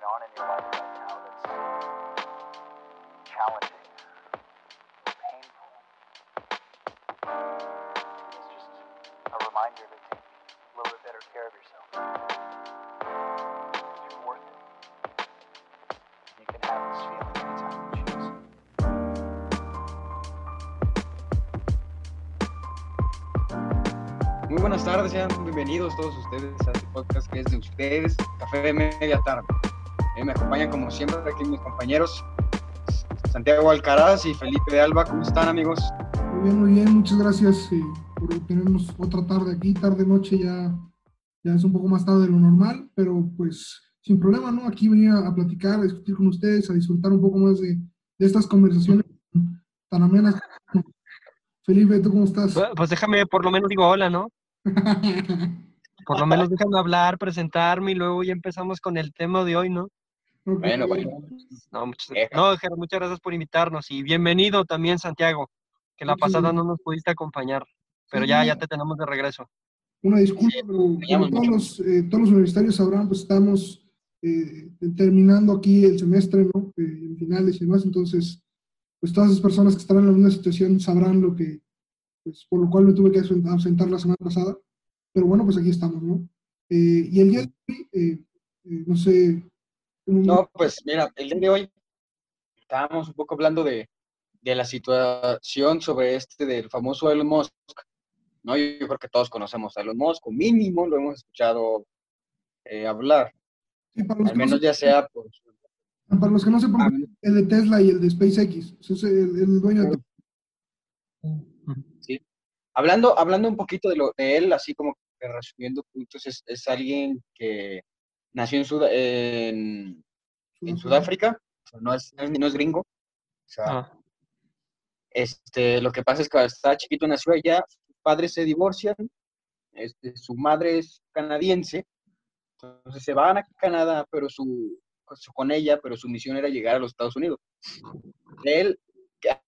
going on in your life right now that's challenging, painful. It's just a reminder to take a little bit better care of yourself. You can have. Muy buenas tardes, sean bienvenidos todos ustedes a este podcast que es de ustedes, Café de Media Tarde. Eh, me acompañan como siempre aquí mis compañeros Santiago Alcaraz y Felipe de Alba. ¿Cómo están amigos? Muy bien, muy bien, muchas gracias eh, por tenernos otra tarde aquí, tarde, noche, ya, ya es un poco más tarde de lo normal, pero pues sin problema, ¿no? Aquí venía a platicar, a discutir con ustedes, a disfrutar un poco más de, de estas conversaciones tan amenas. Felipe, ¿tú cómo estás? Pues- Pues déjame, por lo menos digo hola, ¿no? Por lo menos déjame hablar, presentarme y luego ya empezamos con el tema de hoy, ¿no? Bueno, bueno. No, muchas, Deja. no, Ger, muchas gracias por invitarnos y bienvenido también, Santiago, que la pasada no nos pudiste acompañar, pero Sí, ya, ya te tenemos de regreso. Una disculpa, Sí, pero todos los, eh, todos los universitarios sabrán, pues estamos eh, terminando aquí el semestre, ¿no? Eh, en finales y demás, entonces, pues todas esas personas que están en la misma situación sabrán lo que, pues por lo cual me tuve que ausen- ausentar la semana pasada, pero bueno, pues aquí estamos, ¿no? Eh, y el día de hoy, eh, eh, no sé, ¿cómo- No, pues mira, el día de hoy estábamos un poco hablando de, de la situación sobre este del famoso Elon Musk. ¿no? Yo, creo que todos conocemos a Elon Musk, o mínimo lo hemos escuchado eh, hablar, sí, al no menos ya sea por para los que no sepan, Ah, el de Tesla y el de SpaceX, ese es el, el dueño de Hablando, hablando un poquito de, lo, de él, así como que resumiendo puntos, es, es alguien que nació en, Sud- en, en Sudáfrica, no es, no es, gringo. O sea, Ah, este, lo que pasa es que cuando estaba chiquito nació allá, sus padres se divorcian, este, su madre es canadiense, entonces se van a Canadá, pero su, con ella, pero su misión era llegar a los Estados Unidos. Él,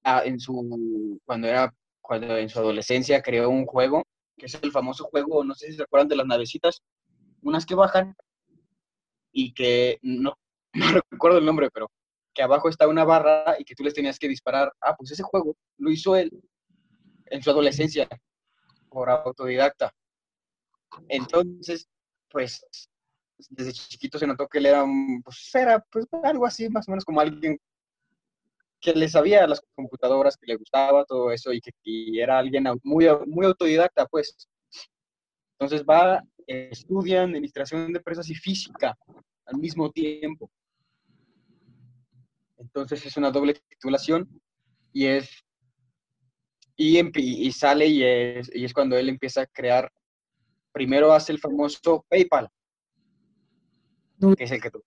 ah, en su, cuando era, cuando en su adolescencia creó un juego, que es el famoso juego, no sé si se acuerdan de las navecitas, unas que bajan y que no, recuerdo el nombre, pero que abajo está una barra y que tú les tenías que disparar. Ah, pues ese juego lo hizo él en su adolescencia por autodidacta. Entonces, pues desde chiquito se notó que él era, pues era pues algo así, más o menos como alguien que le sabía a las computadoras, que le gustaba todo eso y que y era alguien muy, muy autodidacta, pues. Entonces va, eh, estudia administración de empresas y física al mismo tiempo. Entonces es una doble titulación y es y, y sale y es, y es cuando él empieza a crear. Primero hace el famoso PayPal, que es el que tú.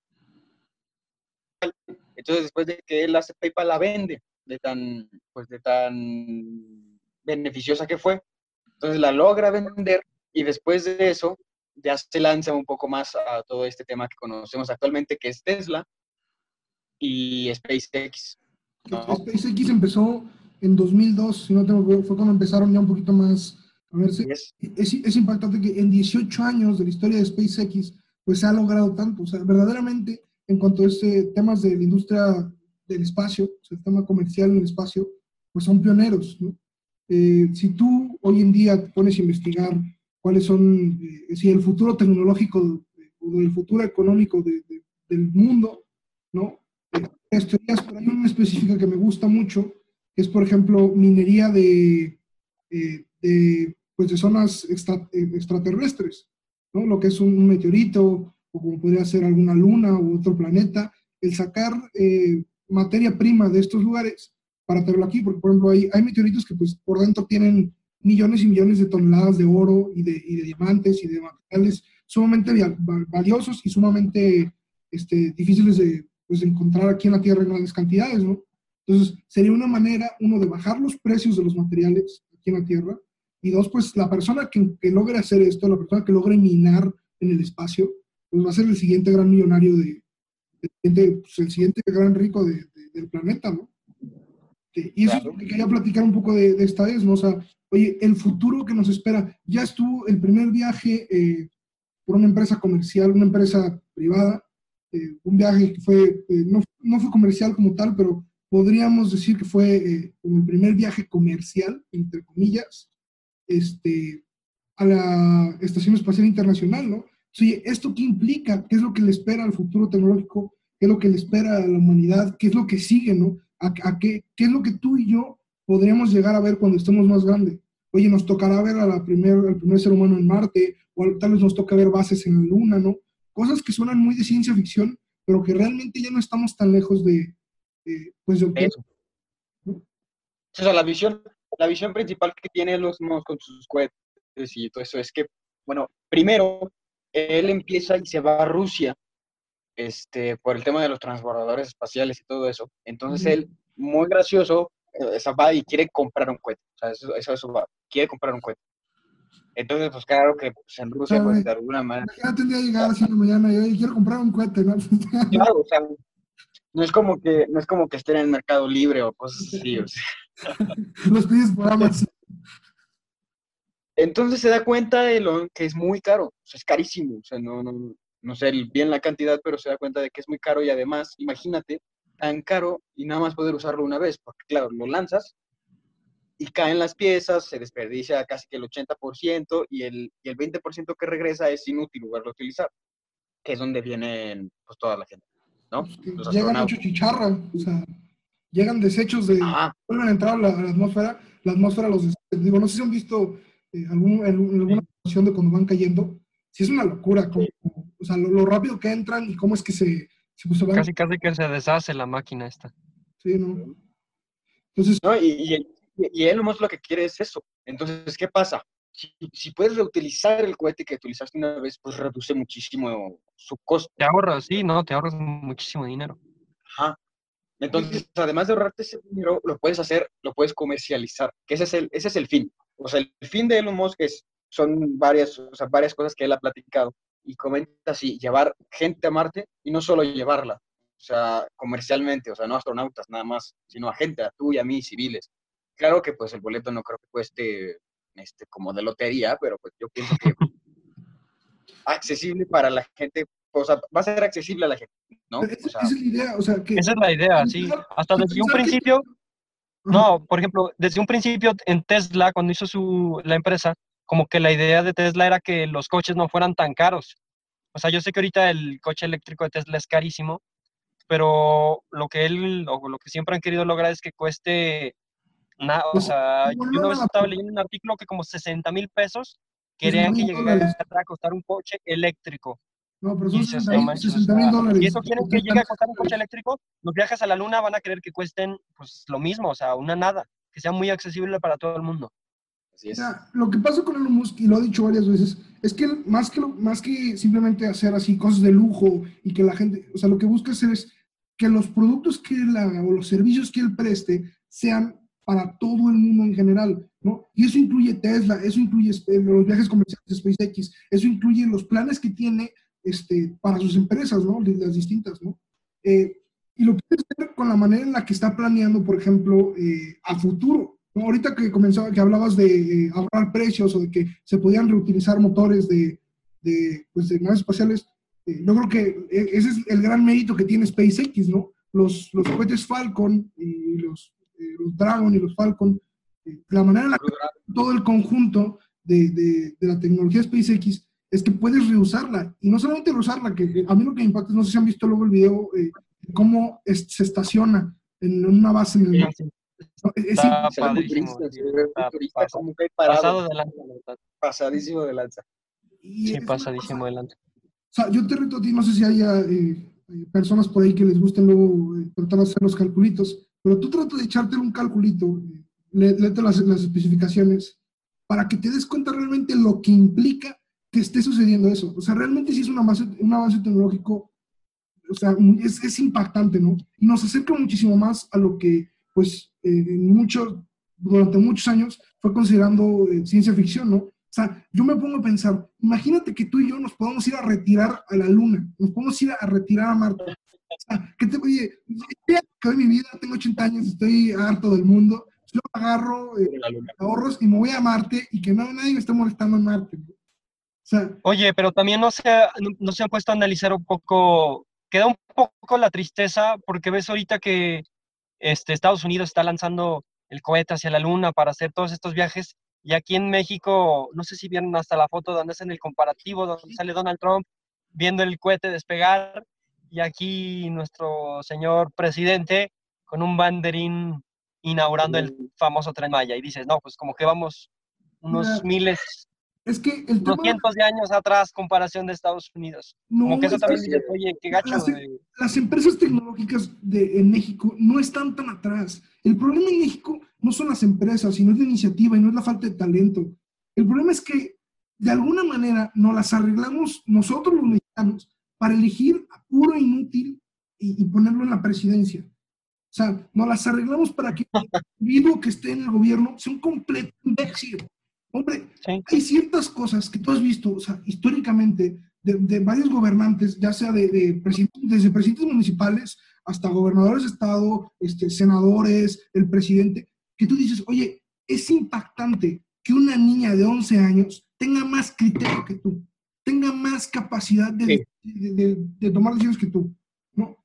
Entonces después de que él hace PayPal la vende de tan pues de tan beneficiosa que fue. Entonces la logra vender y después de eso ya se lanza un poco más a todo este tema que conocemos actualmente que es Tesla y SpaceX. ¿no? SpaceX empezó en 2002, si no tengo que- fue cuando empezaron ya un poquito más a verse. Y es- Es, es impactante que en 18 años de la historia de SpaceX, pues se ha logrado tanto. O sea, verdaderamente, en cuanto a este, temas de la industria del espacio, o sea, el tema comercial en el espacio, pues son pioneros, ¿no? Eh, si tú hoy en día te pones a investigar cuáles son, eh, si el futuro tecnológico eh, o el futuro económico de- de- del mundo, ¿no? Eh, las teorías, pero hay una específica que me gusta mucho, que es, por ejemplo, minería de, eh, de, pues de zonas extra- extraterrestres, ¿no? Lo que es un, un meteorito, o como podría ser alguna luna u otro planeta, el sacar eh, materia prima de estos lugares para traerlo aquí, porque por ejemplo hay, hay meteoritos que pues por dentro tienen millones y millones de toneladas de oro y de, y de diamantes y de materiales sumamente val- val- valiosos y sumamente este, difíciles de, pues, de encontrar aquí en la Tierra en grandes cantidades, ¿no? Entonces, sería una manera, uno, de bajar los precios de los materiales aquí en la Tierra, y dos, pues la persona que, logre hacer esto, la persona que logre minar en el espacio, pues va a ser el siguiente gran millonario de, el siguiente, pues, el siguiente gran rico de- de- del planeta, ¿no? Sí, Y eso es lo que quería platicar un poco de, de esta vez, ¿no? O sea, oye, el futuro que nos espera, ya estuvo el primer viaje eh, por una empresa comercial, una empresa privada, eh, un viaje que fue, eh, no, no, fue comercial como tal, pero podríamos decir que fue como el primer viaje comercial, entre comillas, este, a la Estación Espacial Internacional, ¿no? Sí, ¿esto qué implica? ¿Qué es lo que le espera al futuro tecnológico? ¿Qué es lo que le espera a la humanidad? ¿Qué es lo que sigue, no? ¿A, qué, qué es lo que tú y yo podríamos llegar a ver cuando estemos más grandes? Oye, nos tocará ver a la primer, al primer ser humano en Marte, o tal vez nos toque ver bases en la Luna, ¿no? Cosas que suenan muy de ciencia ficción, pero que realmente ya no estamos tan lejos de, de pues, de Eso. O sea, la visión, la visión principal que tiene los Musk con sus cohetes y todo eso es que, bueno, primero, él empieza y se va a Rusia este, por el tema de los transbordadores espaciales y todo eso. Entonces él, muy gracioso, eh, va y quiere comprar un cohete. O sea, eso, eso, eso va, quiere comprar un cohete. Entonces, pues claro que pues, en Rusia, pues de alguna manera, Imagínate un día llegar así mañana y quiero comprar un cohete, ¿no? claro, o sea, no es como que, no es como que estén en el mercado libre o cosas así. O sea. Los pides por Amazon. Entonces se da cuenta de lo que es muy caro, o sea, es carísimo, o sea, no, no, no sé bien la cantidad, pero se da cuenta de que es muy caro y además, imagínate, tan caro y nada más poder usarlo una vez, porque claro, lo lanzas y caen las piezas, se desperdicia casi que el 80% y el, y el 20% que regresa es inútil volverlo a utilizar, que es donde vienen pues toda la gente, Los llegan hecho chicharra, o sea, llegan desechos de, Ajá, vuelven a entrar a la, a la atmósfera, la atmósfera los, digo, no sé si han visto eh, algún, en, en alguna situación de cuando van cayendo, sí es una locura, como, o sea, lo, lo rápido que entran y cómo es que se, se, van, Casi, casi que se deshace la máquina esta. sí, ¿no? Entonces, ¿no? Y, y, y él nomás lo que quiere es eso. Entonces, ¿qué pasa? Si, si puedes reutilizar el cohete que utilizaste una vez, pues reduce muchísimo su costo. Te ahorras, sí, ¿no? Te ahorras muchísimo dinero. Ajá. Entonces, además de ahorrarte ese dinero, lo puedes hacer, lo puedes comercializar, que ese es el, ese es el fin. O sea, el fin de Elon Musk es, son varias, o sea, varias cosas que él ha platicado y comenta así, llevar gente a Marte y no solo llevarla, o sea, comercialmente, o sea, no astronautas nada más, sino a gente, a tú y a mí, civiles. Claro que pues el boleto no creo que cueste este, como de lotería, pero pues yo pienso que accesible para la gente, o sea, va a ser accesible a la gente, ¿no? esa, O sea, esa es la idea, o sea, que... Esa es la idea, sí. Hasta desde un principio, no, por ejemplo, desde un principio en Tesla, cuando hizo su, la empresa, como que la idea de Tesla era que los coches no fueran tan caros. O sea, yo sé que ahorita el coche eléctrico de Tesla es carísimo, pero lo que él, o lo que siempre han querido lograr es que cueste nada, o Pues, sea, bueno, yo una vez estaba leyendo un artículo que como 60 mil pesos 60,000 querían que llegara a costar un coche eléctrico. No, pero Y son dices, 60 no mil manches, o 60 mil sea, dólares. Si eso quieren que llegue a costar un coche eléctrico, los viajes a la luna van a querer que cuesten pues lo mismo, o sea, una nada, que sea muy accesible para todo el mundo. Así es. Mira, lo que pasa con Elon Musk, y lo he dicho varias veces, es que más que, lo- más que simplemente hacer así cosas de lujo y que la gente, o sea, lo que busca hacer es que los productos que él haga o los servicios que él preste sean para todo el mundo en general, ¿no? Y eso incluye Tesla, eso incluye eh, los viajes comerciales de SpaceX, eso incluye los planes que tiene este, para sus empresas, ¿no? Las distintas, ¿no? Eh, y lo puedes ver con la manera en la que está planeando, por ejemplo, eh, a futuro. Ahorita que comenzaba, que hablabas de ahorrar precios o de que se podían reutilizar motores de, de, pues, de naves espaciales, eh, yo creo que eh, ese es el gran mérito que tiene SpaceX, ¿no? Los, los cohetes Falcon y los, eh, los Dragon y los Falcon, eh, la manera en la que todo el conjunto de, de, de la tecnología SpaceX es que puedes reusarla. Y no solamente reusarla, que a mí lo que me impacta, no sé si han visto luego el video, de cómo es- se estaciona en una base en el mar. Es- Está padrísimo, está como que parado, pasado de lanza, la pasadísimo de lanza. y Sí, pasadísimo de lanza. O sea, yo te reto a ti, no sé si haya eh, eh, personas por ahí que les gusten luego eh, tratar de hacer los calculitos, pero tú trata de echarte un calculito, eh, lé- léete las, las especificaciones, para que te des cuenta realmente lo que implica que esté sucediendo eso. O sea, realmente sí es un avance, un avance tecnológico, o sea, es, es impactante, ¿no? Y nos acerca muchísimo más a lo que, pues, eh, mucho, durante muchos años fue considerando eh, ciencia ficción, ¿no? O sea, yo me pongo a pensar, imagínate que tú y yo nos podamos ir a retirar a la luna, nos podemos ir a retirar a Marte. O sea, que te, oye, ya acabé mi vida, tengo 80 años, estoy harto del mundo, yo agarro eh, ahorros y me voy a Marte y que no, nadie me esté molestando en Marte. ¿no? O sea, Oye, pero también no se, ha- no se han puesto a analizar un poco queda un poco la tristeza porque ves ahorita que este, Estados Unidos está lanzando el cohete hacia la luna para hacer todos estos viajes y aquí en México, no sé si vieron hasta la foto donde hacen el comparativo, donde sale Donald Trump viendo el cohete despegar y aquí nuestro señor presidente con un banderín inaugurando el famoso tren Maya y dices, no, pues como que vamos unos miles es que el tema... cientos de años atrás comparación de Estados Unidos. Como que eso también dice, oye, qué gacho. Las, las empresas tecnológicas de, en México no están tan atrás. El problema en México no son las empresas, sino es la iniciativa y no es la falta de talento. El problema es que de alguna manera nos las arreglamos nosotros los mexicanos para elegir a puro inútil y, y ponerlo en la presidencia. O sea, nos las arreglamos para que el individuo que esté en el gobierno sea un completo imbécil. Hombre, hay ciertas cosas que tú has visto, o sea, históricamente, de, varios gobernantes, ya sea de, presidentes, desde presidentes municipales hasta gobernadores de estado, este, senadores, el presidente, que tú dices, oye, es impactante que una niña de 11 años tenga más criterio que tú, tenga más capacidad de, de tomar decisiones que tú, ¿no?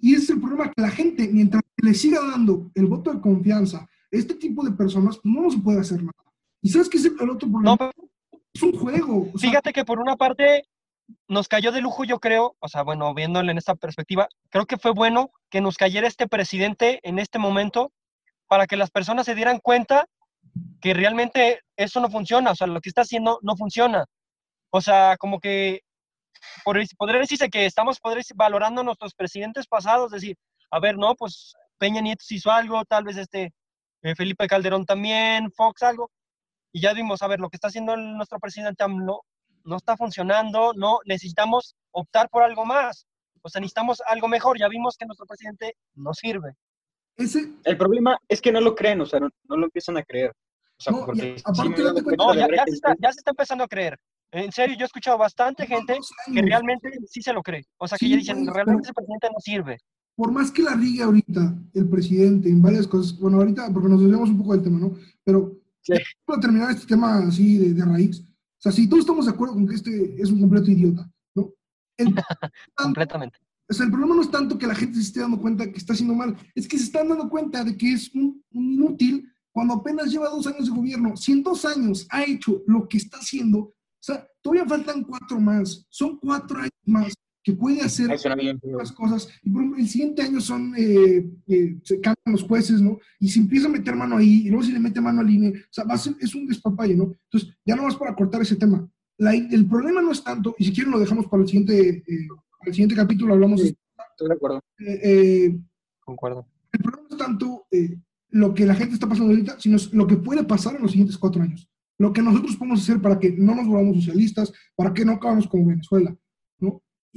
Y ese es el problema que la gente, mientras le siga dando el voto de confianza a este tipo de personas, no se puede hacer nada. ¿Y sabes qué es el otro problema? es un juego. fíjate que por una parte nos cayó de lujo, yo creo, o sea, bueno, viéndolo en esta perspectiva, creo que fue bueno que nos cayera este presidente en este momento para que las personas se dieran cuenta que realmente eso no funciona, o sea, lo que está haciendo no funciona. O sea, como que por, podría decirse que estamos valorando a nuestros presidentes pasados, decir, a ver, no, pues Peña Nieto hizo algo, tal vez este eh, Felipe Calderón también, Fox algo, y ya vimos, a ver, lo que está haciendo nuestro presidente AMLO no está funcionando, no, necesitamos optar por algo más, o sea, necesitamos algo mejor, ya vimos que nuestro presidente no sirve. Ese... El problema es que no lo creen, o sea, no, lo empiezan a creer. O sea, porque ya, se está, ya se está empezando a creer. En serio, yo he escuchado bastante gente que realmente sí se lo cree. O sea, que ya dicen, realmente ese presidente no sirve. Por más que la rigue ahorita el presidente en varias cosas, bueno, ahorita, porque nos desviamos un poco del tema, ¿no? Pero para terminar este tema así de, raíz, o sea, si todos estamos de acuerdo con que este es un completo idiota, ¿no? Completamente. O sea, el problema no es tanto que la gente se esté dando cuenta que está haciendo mal, es que se están dando cuenta de que es un, inútil cuando apenas lleva dos años de gobierno. Si en dos años ha hecho lo que está haciendo, o sea, todavía faltan cuatro más, son cuatro años más que puede hacer las cosas. Y por ejemplo, el siguiente año son, eh, eh, se cambian los jueces, ¿no? Y si empieza a meter mano ahí, y luego si le mete mano al INE, o sea, va a ser, es un despapalle, ¿no? Entonces, ya no más para cortar ese tema. el problema no es tanto, y si quieren lo dejamos para el siguiente, eh, el siguiente capítulo, hablamos. Sí, estoy de acuerdo. Concuerdo. El problema no es tanto lo que la gente está pasando ahorita, sino lo que puede pasar en los siguientes cuatro años. Lo que nosotros podemos hacer para que no nos volvamos socialistas, para que no acabamos como Venezuela,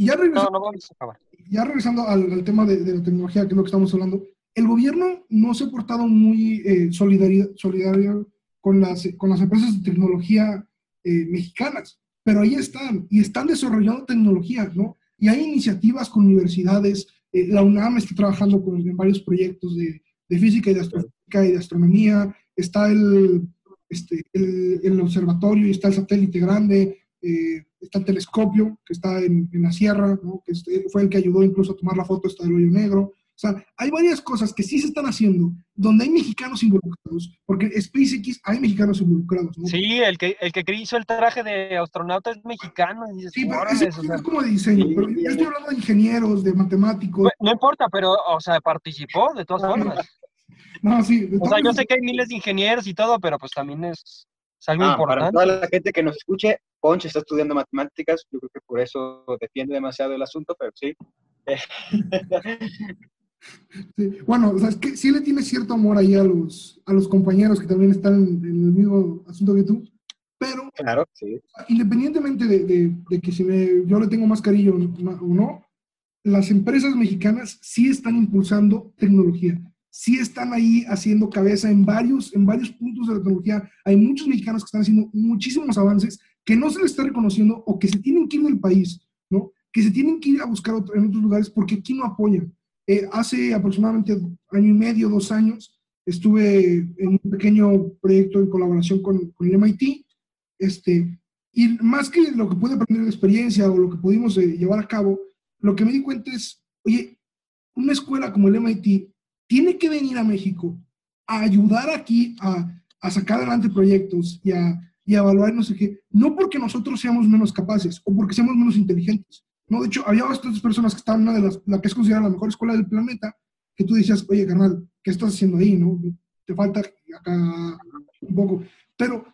ya regresando, al, tema de, la tecnología, que es lo que estamos hablando, el gobierno no se ha portado muy eh, solidario, con, las, con las empresas de tecnología eh, mexicanas, pero ahí están y están desarrollando tecnología, ¿no? Y hay iniciativas con universidades, eh, la UNAM está trabajando con, en varios proyectos de, de física y de, astrofísica y de astronomía, está el, este, el, el, observatorio y está el satélite grande, eh, está el telescopio que está en, la sierra, que este, fue el que ayudó incluso a tomar la foto esta del hoyo negro. O sea, hay varias cosas que sí se están haciendo donde hay mexicanos involucrados, porque SpaceX hay mexicanos involucrados. Sí, el que, el que hizo el traje de astronauta es mexicano. sí, pero es como de diseño. pero yo estoy hablando de ingenieros, de matemáticos. no importa, pero, o sea, participó de todas formas. No, sí. o sea, yo sé que hay miles de ingenieros y todo, pero pues también es, es algo ah, importante. Para toda la gente que nos escuche, Ponche está estudiando matemáticas, yo creo que por eso defiende demasiado el asunto, pero sí. Bueno, o sea, es que sí le tiene cierto amor ahí a los, a los compañeros que también están en, el mismo asunto que tú, pero claro, sí. independientemente de, de, que si me, yo le tengo más cariño o no, las empresas mexicanas sí están impulsando tecnología sí están ahí haciendo cabeza en varios, en varios puntos de la tecnología. Hay muchos mexicanos que están haciendo muchísimos avances que no se les está reconociendo o que se tienen que ir del país, ¿no? Que se tienen que ir a buscar en otros lugares porque aquí no apoyan. Eh, hace aproximadamente año y medio, dos años, estuve en un pequeño proyecto en colaboración con, con el MIT, este, y más que lo que pude aprender de experiencia o lo que pudimos eh, llevar a cabo, lo que me di cuenta es, oye, una escuela como el MIT tiene que venir a México a ayudar aquí a, a sacar adelante proyectos y a, y a evaluar no sé qué, no porque nosotros seamos menos capaces o porque seamos menos inteligentes. No, de hecho, había bastantes personas que estaban en una de las, la que es considerada la mejor escuela del planeta, que tú decías, oye, carnal, ¿qué estás haciendo ahí? No? Te falta acá un poco. Pero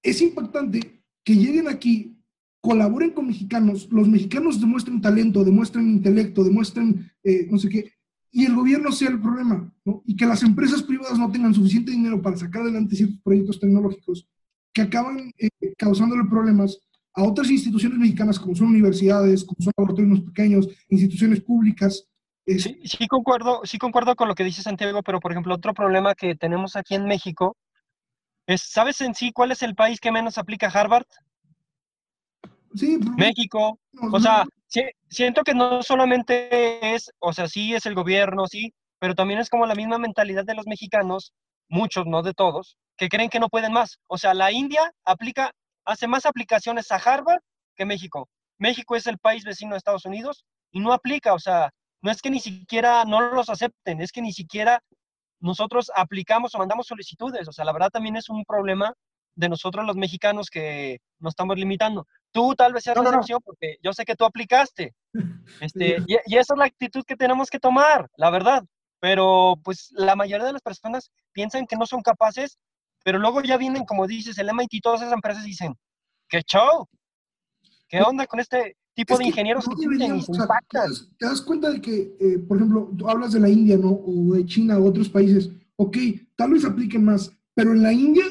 es impactante que lleguen aquí, colaboren con mexicanos, los mexicanos demuestren talento, demuestren intelecto, demuestren eh, no sé qué, y el gobierno sea el problema, ¿no? Y que las empresas privadas no tengan suficiente dinero para sacar adelante ciertos proyectos tecnológicos que acaban eh, causándole problemas a otras instituciones mexicanas como son universidades, como son laboratorios pequeños, instituciones públicas. Sí, sí, concuerdo, sí concuerdo con lo que dice Santiago, pero por ejemplo otro problema que tenemos aquí en México es, ¿sabes en sí cuál es el país que menos aplica Harvard? Sí, México. O sea, siento que no solamente es, o sea, sí es el gobierno, sí, pero también es como la misma mentalidad de los mexicanos, muchos, no de todos, que creen que no pueden más. O sea, la India aplica, hace más aplicaciones a Harvard que México. México es el país vecino de Estados Unidos y no aplica, o sea, no es que ni siquiera no los acepten, es que ni siquiera nosotros aplicamos o mandamos solicitudes. O sea, la verdad también es un problema de nosotros los mexicanos que nos estamos limitando. Tú tal vez seas la excepción porque yo sé que tú aplicaste. Este, y, y, esa es la actitud que tenemos que tomar, la verdad. Pero pues la mayoría de las personas piensan que no son capaces pero luego ya vienen, como dices, el MIT todas esas empresas dicen, ¿qué show? ¿Qué onda con este tipo de ingenieros que, se impactan? Te das cuenta de que, eh, por ejemplo, tú hablas de la India, ¿no? O de China o otros países. Ok, tal vez apliquen más, pero en la India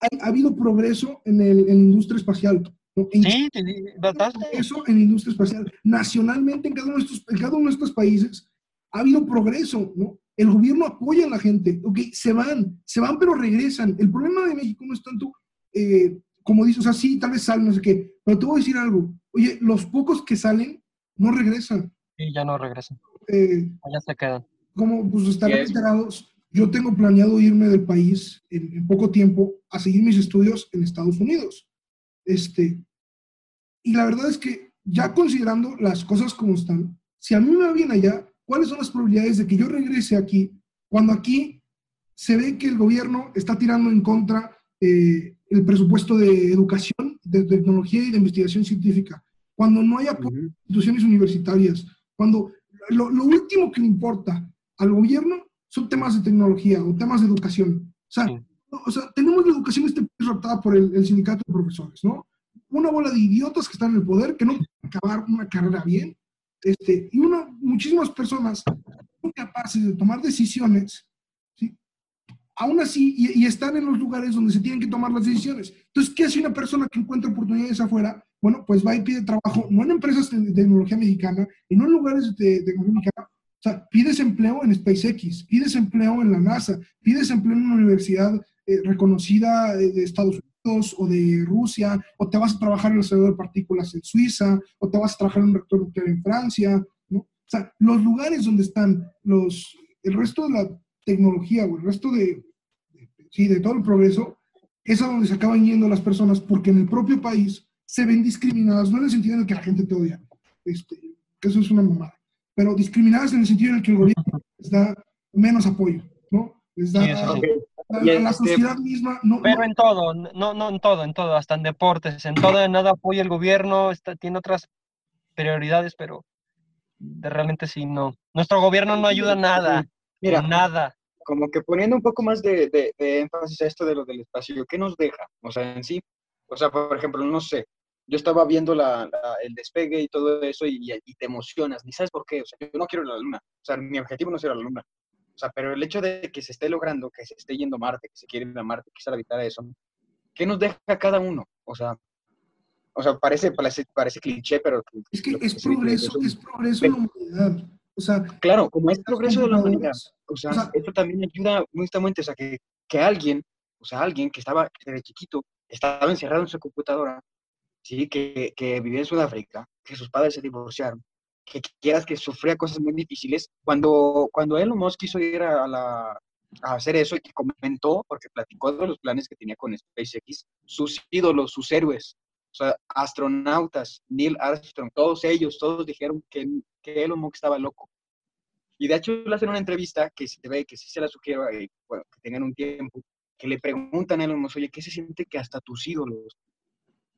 ha, habido progreso en, el, en la industria espacial. ¿no? En sí, bastante. Eso en la industria espacial. Nacionalmente, en cada, uno de estos, en cada uno de estos países ha habido progreso, ¿no? El gobierno apoya a la gente, ok, se van, se van pero regresan. El problema de México no es tanto, eh, como dices, o sea, sí, tal vez salen, no sé qué, pero te voy a decir algo. Oye, los pocos que salen no regresan. Sí, ya no regresan. Eh, ya se quedan. Como pues están enterados, yo tengo planeado irme del país en, en, poco tiempo a seguir mis estudios en Estados Unidos. Este, y la verdad es que ya considerando las cosas como están, si a mí me va bien allá, ¿Cuáles son las probabilidades de que yo regrese aquí cuando aquí se ve que el gobierno está tirando en contra eh, el presupuesto de educación, de tecnología y de investigación científica? Cuando no hay apoyo instituciones universitarias, cuando lo, último que le importa al gobierno son temas de tecnología o temas de educación. O sea, o sea tenemos la educación este raptada por el, el, sindicato de profesores, ¿no? Una bola de idiotas que están en el poder, que no pueden acabar una carrera bien, este, y uno, muchísimas personas son capaces de tomar decisiones, ¿sí? aún así, y, están en los lugares donde se tienen que tomar las decisiones. Entonces, ¿qué hace una persona que encuentra oportunidades afuera? Bueno, pues va y pide trabajo, no en empresas de, tecnología mexicana, y no en lugares de, tecnología mexicana, o sea, pides empleo en SpaceX, pides empleo en la NASA, pides empleo en una universidad eh, reconocida de, de Estados Unidos o de Rusia, o te vas a trabajar en el acelerador de partículas en Suiza, o te vas a trabajar en un reactor nuclear en Francia, ¿no? O sea, los lugares donde están los, el resto de la tecnología o el resto de, sí, de todo el progreso, es a donde se acaban yendo las personas porque en el propio país se ven discriminadas, no en el sentido en el que la gente te odia, este, eso es una mamada, pero discriminadas en el sentido en el que el gobierno les da menos apoyo, ¿no? Les da, la, este, sociedad misma no, Pero en todo, no, no en todo, en todo, hasta en deportes, en todo, en nada apoya el gobierno, está, tiene otras prioridades, pero de realmente sí, no. Nuestro gobierno no ayuda nada, Mira, nada. Como que poniendo un poco más de, de, énfasis a esto de lo del espacio, ¿qué nos deja? O sea, en sí, o sea, por ejemplo, no sé, yo estaba viendo la, el despegue y todo eso y, y, te emocionas, ni sabes por qué, o sea, yo no quiero ir a la luna, o sea, mi objetivo no es ir a la luna, o sea, pero el hecho de que se esté logrando, que se esté yendo a Marte, que se quiere ir a Marte, que se habitar eso, ¿qué nos deja cada uno? O sea, o sea parece, parece, parece cliché, pero... Es que es progreso, es progreso en la humanidad. O sea, claro, como es progreso de la humanidad, o sea, o esto también ayuda justamente, o sea, que, que alguien, o sea, alguien que estaba desde chiquito, estaba encerrado en su computadora, ¿sí? que, que vivía en Sudáfrica, que sus padres se divorciaron, que quieras que sufría cosas muy difíciles. Cuando, cuando Elon Musk quiso ir a, la, a hacer eso y que comentó, porque platicó de los planes que tenía con SpaceX, sus ídolos, sus héroes, sea, astronautas, Neil Armstrong, todos ellos, todos dijeron que, que Elon Musk estaba loco. Y de hecho le hacen una entrevista que se ve, que sí se la sugiero, eh, bueno, que tengan un tiempo, que le preguntan a Elon Musk, oye, ¿qué se siente que hasta tus ídolos,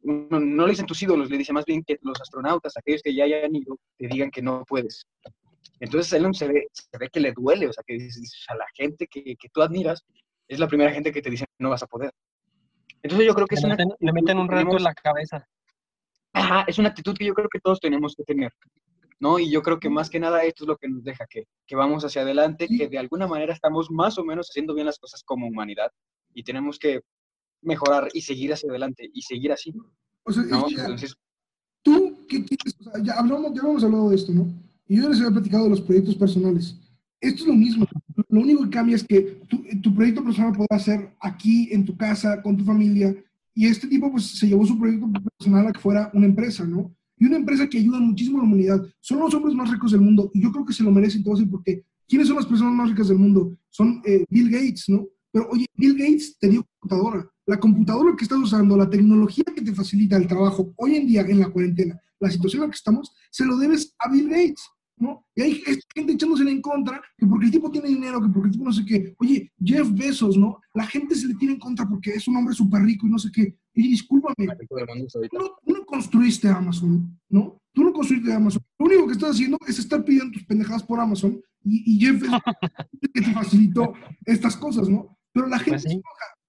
no, no le dicen tus ídolos, le dice más bien que los astronautas, aquellos que ya hayan ido, te digan que no puedes. Entonces Elon se ve, se ve que le duele, o sea, que dices, a la gente que, que tú admiras es la primera gente que te dice no vas a poder. Entonces yo creo que es Le una meten, le actitud meten un reto en tenemos- la cabeza. Ajá, es una actitud que yo creo que todos tenemos que tener, ¿no? Y yo creo que más que nada esto es lo que nos deja que, que vamos hacia adelante, que de alguna manera estamos más o menos haciendo bien las cosas como humanidad y tenemos que mejorar y seguir hacia adelante y seguir así, O sea, ¿no? Entonces, tú, ¿qué quieres? O sea, ya hablamos, ya hemos hablado de esto, ¿no? Y yo les había platicado de los proyectos personales. Esto es lo mismo. Lo único que cambia es que tu, tu proyecto personal podrá ser aquí, en tu casa, con tu familia. Y este tipo, pues, se llevó su proyecto personal a que fuera una empresa, ¿no? Y una empresa que ayuda muchísimo a la humanidad. Son los hombres más ricos del mundo. Y yo creo que se lo merecen todos. porque ¿quiénes son las personas más ricas del mundo? Son eh, Bill Gates, ¿no? Pero, oye, Bill Gates te dio computadora. La computadora que estás usando, la tecnología que te facilita el trabajo hoy en día en la cuarentena, la situación en la que estamos, se lo debes a Bill Gates, ¿no? Y hay gente echándosele en contra, que porque el tipo tiene dinero, que porque el tipo no sé qué. Oye, Jeff Bezos, ¿no? La gente se le tiene en contra porque es un hombre súper rico y no sé qué. Y discúlpame, tú no, tú no construiste Amazon, ¿no? Tú no construiste Amazon. Lo único que estás haciendo es estar pidiendo tus pendejadas por Amazon y, y Jeff es el que te facilitó estas cosas, ¿no? Pero la gente Pues sí. se enoja.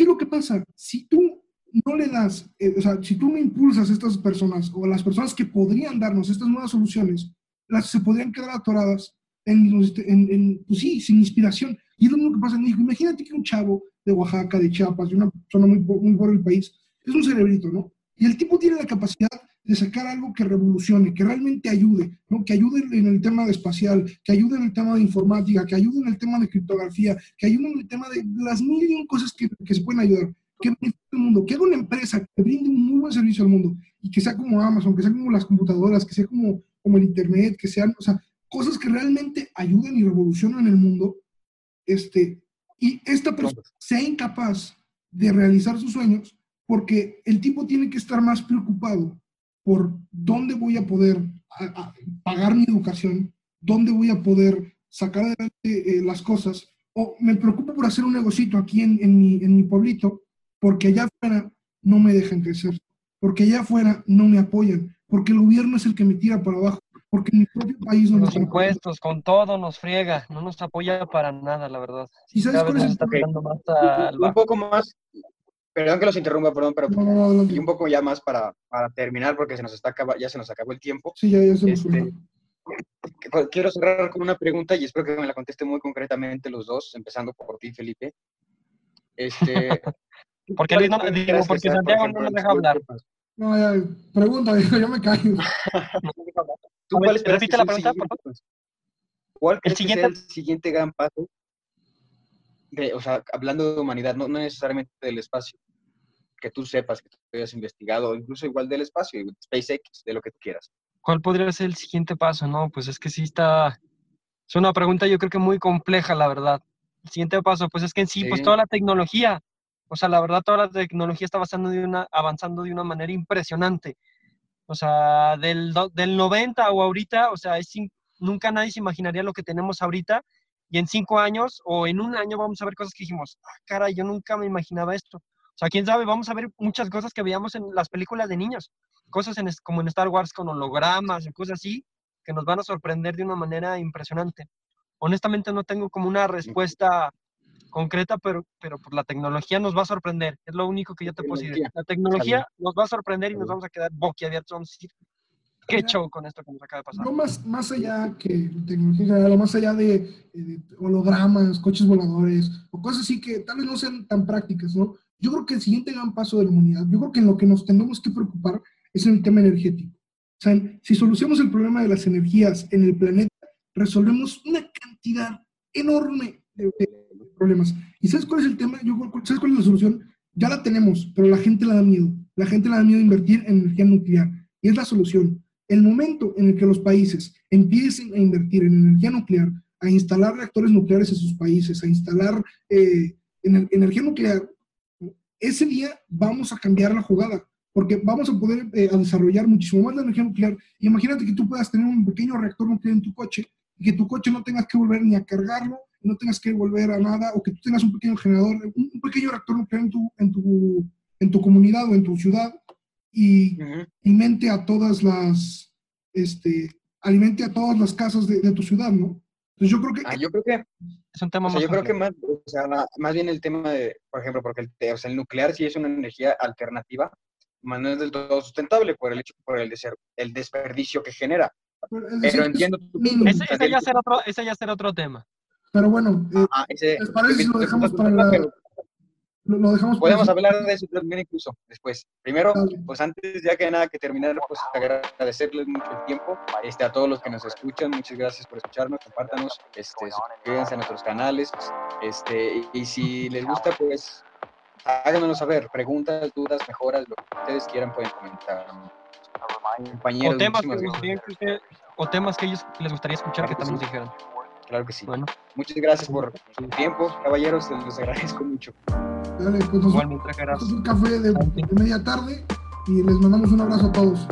¿Qué es lo que pasa? Si tú no le das, eh, o sea, si tú no impulsas a estas personas o a las personas que podrían darnos estas nuevas soluciones, las se podrían quedar atoradas en, en, en, pues sí, sin inspiración. Y es lo mismo que pasa en México. Imagínate que un chavo de Oaxaca, de Chiapas, de una zona muy, muy pobre del país, es un cerebrito, ¿no? Y el tipo tiene la capacidad de sacar algo que revolucione, que realmente ayude, ¿no? Que ayude en el tema de espacial, que ayude en el tema de informática, que ayude en el tema de criptografía, que ayude en el tema de las mil y un cosas que, que se pueden ayudar, que beneficie al mundo, que haga una empresa que brinde un muy buen servicio al mundo y que sea como Amazon, que sea como las computadoras, que sea como, como el Internet, que sean, o sea, cosas que realmente ayuden y revolucionan el mundo, este, y esta persona sea incapaz de realizar sus sueños porque el tipo tiene que estar más preocupado por dónde voy a poder a- a pagar mi educación, dónde voy a poder sacar adelante eh, las cosas, o me preocupo por hacer un negocito aquí en, en mi, en mi pueblito, porque allá afuera no me dejan crecer, porque allá afuera no me apoyan, porque el gobierno es el que me tira para abajo, porque en mi propio país no me Los impuestos, con todo nos friega, no nos apoya para nada, la verdad. ¿Y sabes cuál es el está más un poco más, perdón que los interrumpa, perdón, pero No, no, y un poco ya más para, para terminar porque se nos está acaba- ya se nos acabó el tiempo. Sí, ya, ya se me Este, Quiero cerrar con una pregunta y espero que me la conteste muy concretamente los dos, empezando por ti, Felipe. Este, Porque ¿cuál Luis no- digo, que porque por Santiago ejemplo, no nos el deja hablar. paso? No, ya, pregunta, yo me callo. ¿Tú ver, cuál repite la el pregunta, por siguiente paso? ¿Cuál crees que sea siguiente- el siguiente gran paso? De, o sea, hablando de humanidad, no, no necesariamente del espacio, que tú sepas, que tú hayas investigado, incluso igual del espacio, SpaceX, de lo que tú quieras. ¿Cuál podría ser el siguiente paso? No, pues es que sí está. Es una pregunta yo creo que muy compleja, la verdad. El siguiente paso, pues es que en sí, pues toda la tecnología, o sea, la verdad, toda la tecnología está avanzando de una, avanzando de una manera impresionante. O sea, del, del 90 o ahorita, o sea, es nunca nadie se imaginaría lo que tenemos ahorita. Y en cinco años o en un año vamos a ver cosas que dijimos, ah, caray, yo nunca me imaginaba esto. O sea, quién sabe, vamos a ver muchas cosas que veíamos en las películas de niños cosas en, como en Star Wars con hologramas y cosas así, que nos van a sorprender de una manera impresionante. Honestamente no tengo como una respuesta concreta, pero, pero por la tecnología nos va a sorprender. Es lo único que yo te puedo decir. La tecnología nos va a sorprender y nos vamos a quedar boquiabiertos. Vamos a decir, qué show con esto que nos acaba de pasar. No más, más allá que tecnología en general, más allá de, eh, de hologramas, coches voladores, o cosas así que tal vez no sean tan prácticas, ¿no? Yo creo que el siguiente gran paso de la humanidad, yo creo que en lo que nos tenemos que preocupar es en el tema energético. O sea, si solucionamos el problema de las energías en el planeta, resolvemos una cantidad enorme de, problemas. ¿Y sabes cuál es el tema? Yo, ¿Sabes cuál es la solución? Ya la tenemos, pero la gente la da miedo. La gente le da miedo invertir en energía nuclear. Y es la solución. El momento en el que los países empiecen a invertir en energía nuclear, a instalar reactores nucleares en sus países, a instalar eh, ener- energía nuclear, ese día vamos a cambiar la jugada. porque vamos a poder eh, a desarrollar muchísimo más la energía nuclear. Imagínate que tú puedas tener un pequeño reactor nuclear en tu coche y que tu coche no tengas que volver ni a cargarlo, no tengas que volver a nada, o que tú tengas un pequeño generador, un pequeño reactor nuclear en tu, en, tu, en tu comunidad o en tu ciudad y alimente a todas las, este, alimente a todas las casas de, de tu ciudad, ¿no? Entonces yo creo que Ah, yo creo que Es un tema O sea, más yo creo que más, o sea, más bien el tema de, por ejemplo, porque el, o sea, el nuclear sí es una energía alternativa, más no es del todo sustentable por el hecho, por el, deser- el desperdicio que genera. es Pero decir, entiendo Ese, ese ya será otro, ese ya será otro tema. Pero bueno, eh, ah, ese- ¿les parece si lo dejamos para la- lo, lo dejamos Podemos la- hablar de eso también incluso después. Primero, pues antes ya que nada que terminar, pues agradecerles mucho el tiempo este, a todos los que nos escuchan. Muchas gracias por escucharnos, compártanos, este, suscríbanse a nuestros canales. Este, y, si les gusta, pues háganoslo saber. Preguntas, dudas, mejoras, lo que ustedes quieran pueden comentar. Compañeros, O temas, que usted- o temas que ellos les gustaría escuchar que también nos dijeran. Claro que sí. Bueno, Muchas gracias por su tiempo, caballeros. Se los agradezco mucho. Dale, pues nos un café de, de media tarde y les mandamos un abrazo a todos.